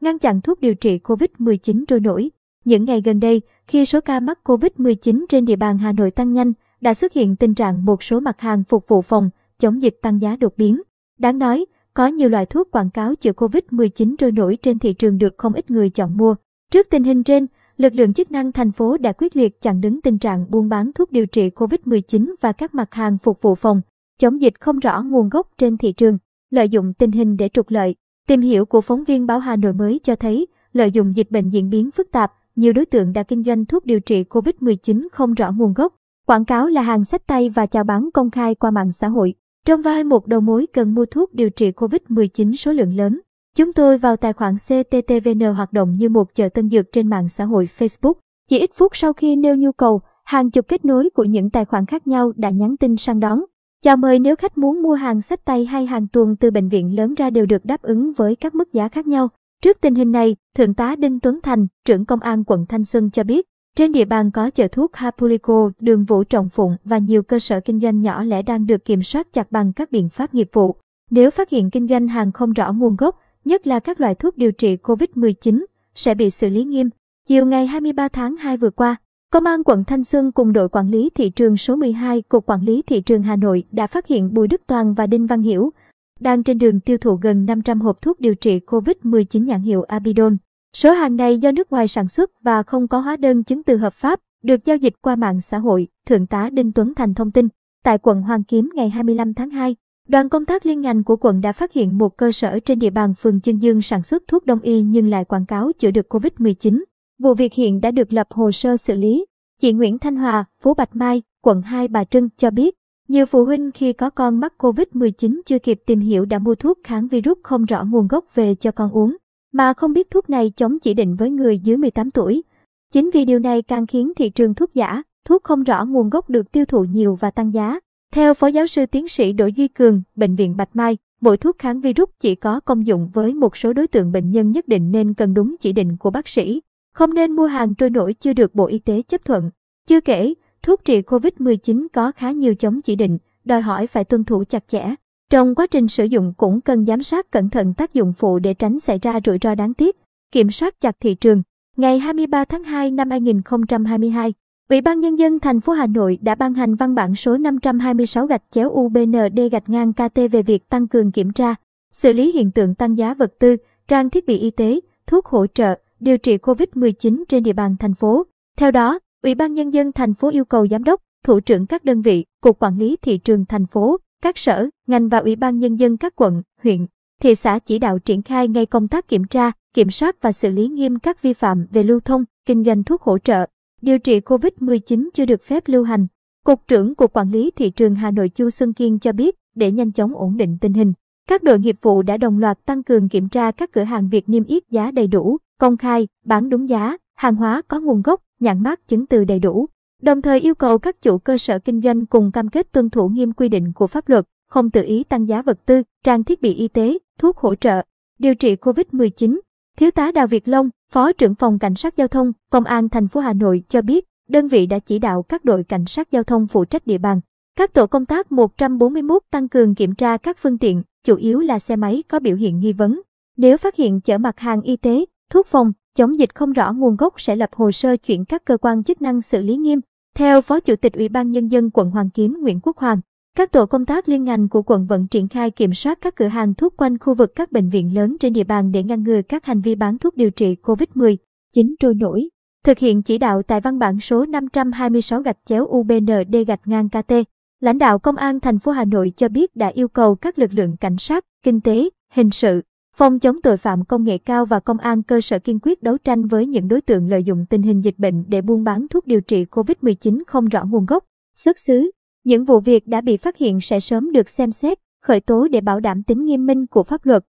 ngăn chặn thuốc điều trị COVID-19 trôi nổi. Những ngày gần đây, khi số ca mắc COVID-19 trên địa bàn Hà Nội tăng nhanh, đã xuất hiện tình trạng một số mặt hàng phục vụ phòng, chống dịch tăng giá đột biến. Đáng nói, có nhiều loại thuốc quảng cáo chữa COVID-19 trôi nổi trên thị trường được không ít người chọn mua. Trước tình hình trên, lực lượng chức năng thành phố đã quyết liệt chặn đứng tình trạng buôn bán thuốc điều trị COVID-19 và các mặt hàng phục vụ phòng, chống dịch không rõ nguồn gốc trên thị trường, lợi dụng tình hình để trục lợi. Tìm hiểu của phóng viên báo Hà Nội mới cho thấy, lợi dụng dịch bệnh diễn biến phức tạp, nhiều đối tượng đã kinh doanh thuốc điều trị COVID-19 không rõ nguồn gốc, quảng cáo là hàng sách tay và chào bán công khai qua mạng xã hội. Trong vai một đầu mối cần mua thuốc điều trị COVID-19 số lượng lớn, chúng tôi vào tài khoản CTTVN hoạt động như một chợ tân dược trên mạng xã hội Facebook. Chỉ ít phút sau khi nêu nhu cầu, hàng chục kết nối của những tài khoản khác nhau đã nhắn tin săn đón. Chào mời nếu khách muốn mua hàng sách tay hay hàng tuần từ bệnh viện lớn ra đều được đáp ứng với các mức giá khác nhau. Trước tình hình này, Thượng tá Đinh Tuấn Thành, trưởng công an quận Thanh Xuân cho biết, trên địa bàn có chợ thuốc Hapulico, đường Vũ Trọng Phụng và nhiều cơ sở kinh doanh nhỏ lẻ đang được kiểm soát chặt bằng các biện pháp nghiệp vụ. Nếu phát hiện kinh doanh hàng không rõ nguồn gốc, nhất là các loại thuốc điều trị COVID-19, sẽ bị xử lý nghiêm. Chiều ngày 23 tháng 2 vừa qua, Công an quận Thanh Xuân cùng đội quản lý thị trường số 12 Cục Quản lý Thị trường Hà Nội đã phát hiện Bùi Đức Toàn và Đinh Văn Hiểu đang trên đường tiêu thụ gần 500 hộp thuốc điều trị COVID-19 nhãn hiệu Abidol. Số hàng này do nước ngoài sản xuất và không có hóa đơn chứng từ hợp pháp, được giao dịch qua mạng xã hội, Thượng tá Đinh Tuấn Thành thông tin. Tại quận Hoàng Kiếm ngày 25 tháng 2, đoàn công tác liên ngành của quận đã phát hiện một cơ sở trên địa bàn phường Chương Dương sản xuất thuốc đông y nhưng lại quảng cáo chữa được COVID-19. Vụ việc hiện đã được lập hồ sơ xử lý. Chị Nguyễn Thanh Hòa, phố Bạch Mai, quận 2 Bà Trưng cho biết, nhiều phụ huynh khi có con mắc COVID-19 chưa kịp tìm hiểu đã mua thuốc kháng virus không rõ nguồn gốc về cho con uống, mà không biết thuốc này chống chỉ định với người dưới 18 tuổi. Chính vì điều này càng khiến thị trường thuốc giả, thuốc không rõ nguồn gốc được tiêu thụ nhiều và tăng giá. Theo Phó Giáo sư Tiến sĩ Đỗ Duy Cường, Bệnh viện Bạch Mai, mỗi thuốc kháng virus chỉ có công dụng với một số đối tượng bệnh nhân nhất định nên cần đúng chỉ định của bác sĩ. Không nên mua hàng trôi nổi chưa được Bộ Y tế chấp thuận. Chưa kể, thuốc trị COVID-19 có khá nhiều chống chỉ định, đòi hỏi phải tuân thủ chặt chẽ. Trong quá trình sử dụng cũng cần giám sát cẩn thận tác dụng phụ để tránh xảy ra rủi ro đáng tiếc. Kiểm soát chặt thị trường. Ngày 23 tháng 2 năm 2022, Ủy ban Nhân dân thành phố Hà Nội đã ban hành văn bản số 526 gạch chéo UBND gạch ngang KT về việc tăng cường kiểm tra, xử lý hiện tượng tăng giá vật tư, trang thiết bị y tế, thuốc hỗ trợ, điều trị COVID-19 trên địa bàn thành phố. Theo đó, Ủy ban Nhân dân thành phố yêu cầu giám đốc, thủ trưởng các đơn vị, cục quản lý thị trường thành phố, các sở, ngành và Ủy ban Nhân dân các quận, huyện, thị xã chỉ đạo triển khai ngay công tác kiểm tra, kiểm soát và xử lý nghiêm các vi phạm về lưu thông, kinh doanh thuốc hỗ trợ, điều trị COVID-19 chưa được phép lưu hành. Cục trưởng Cục Quản lý Thị trường Hà Nội Chu Xuân Kiên cho biết, để nhanh chóng ổn định tình hình, các đội nghiệp vụ đã đồng loạt tăng cường kiểm tra các cửa hàng việc niêm yết giá đầy đủ, công khai, bán đúng giá, hàng hóa có nguồn gốc, nhãn mác chứng từ đầy đủ. Đồng thời yêu cầu các chủ cơ sở kinh doanh cùng cam kết tuân thủ nghiêm quy định của pháp luật, không tự ý tăng giá vật tư, trang thiết bị y tế, thuốc hỗ trợ, điều trị COVID-19. Thiếu tá Đào Việt Long, Phó trưởng phòng Cảnh sát Giao thông, Công an thành phố Hà Nội cho biết, đơn vị đã chỉ đạo các đội cảnh sát giao thông phụ trách địa bàn. Các tổ công tác 141 tăng cường kiểm tra các phương tiện, chủ yếu là xe máy có biểu hiện nghi vấn. Nếu phát hiện chở mặt hàng y tế, thuốc phòng, chống dịch không rõ nguồn gốc sẽ lập hồ sơ chuyển các cơ quan chức năng xử lý nghiêm. Theo Phó Chủ tịch Ủy ban Nhân dân quận Hoàng Kiếm Nguyễn Quốc Hoàng, các tổ công tác liên ngành của quận vẫn triển khai kiểm soát các cửa hàng thuốc quanh khu vực các bệnh viện lớn trên địa bàn để ngăn ngừa các hành vi bán thuốc điều trị COVID-19 trôi nổi. Thực hiện chỉ đạo tại văn bản số 526 gạch chéo UBND gạch ngang KT, lãnh đạo Công an thành phố Hà Nội cho biết đã yêu cầu các lực lượng cảnh sát, kinh tế, hình sự, phòng chống tội phạm công nghệ cao và công an cơ sở kiên quyết đấu tranh với những đối tượng lợi dụng tình hình dịch bệnh để buôn bán thuốc điều trị COVID-19 không rõ nguồn gốc, xuất xứ. Những vụ việc đã bị phát hiện sẽ sớm được xem xét, khởi tố để bảo đảm tính nghiêm minh của pháp luật.